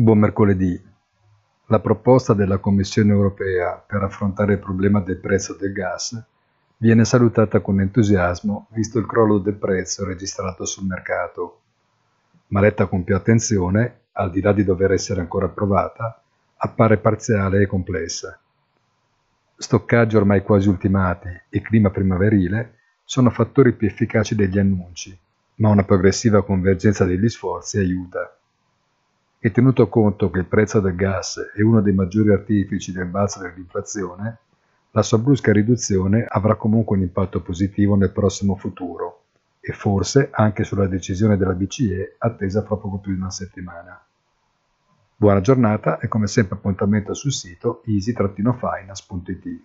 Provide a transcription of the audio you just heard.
Buon mercoledì. La proposta della Commissione europea per affrontare il problema del prezzo del gas viene salutata con entusiasmo visto il crollo del prezzo registrato sul mercato. Ma letta con più attenzione, al di là di dover essere ancora approvata, appare parziale e complessa. Stoccaggi ormai quasi ultimati e clima primaverile sono fattori più efficaci degli annunci, ma una progressiva convergenza degli sforzi aiuta e tenuto conto che il prezzo del gas è uno dei maggiori artefici del balzo dell'inflazione, la sua brusca riduzione avrà comunque un impatto positivo nel prossimo futuro e forse anche sulla decisione della BCE attesa fra poco più di una settimana. Buona giornata e come sempre appuntamento sul sito easy-finance.it.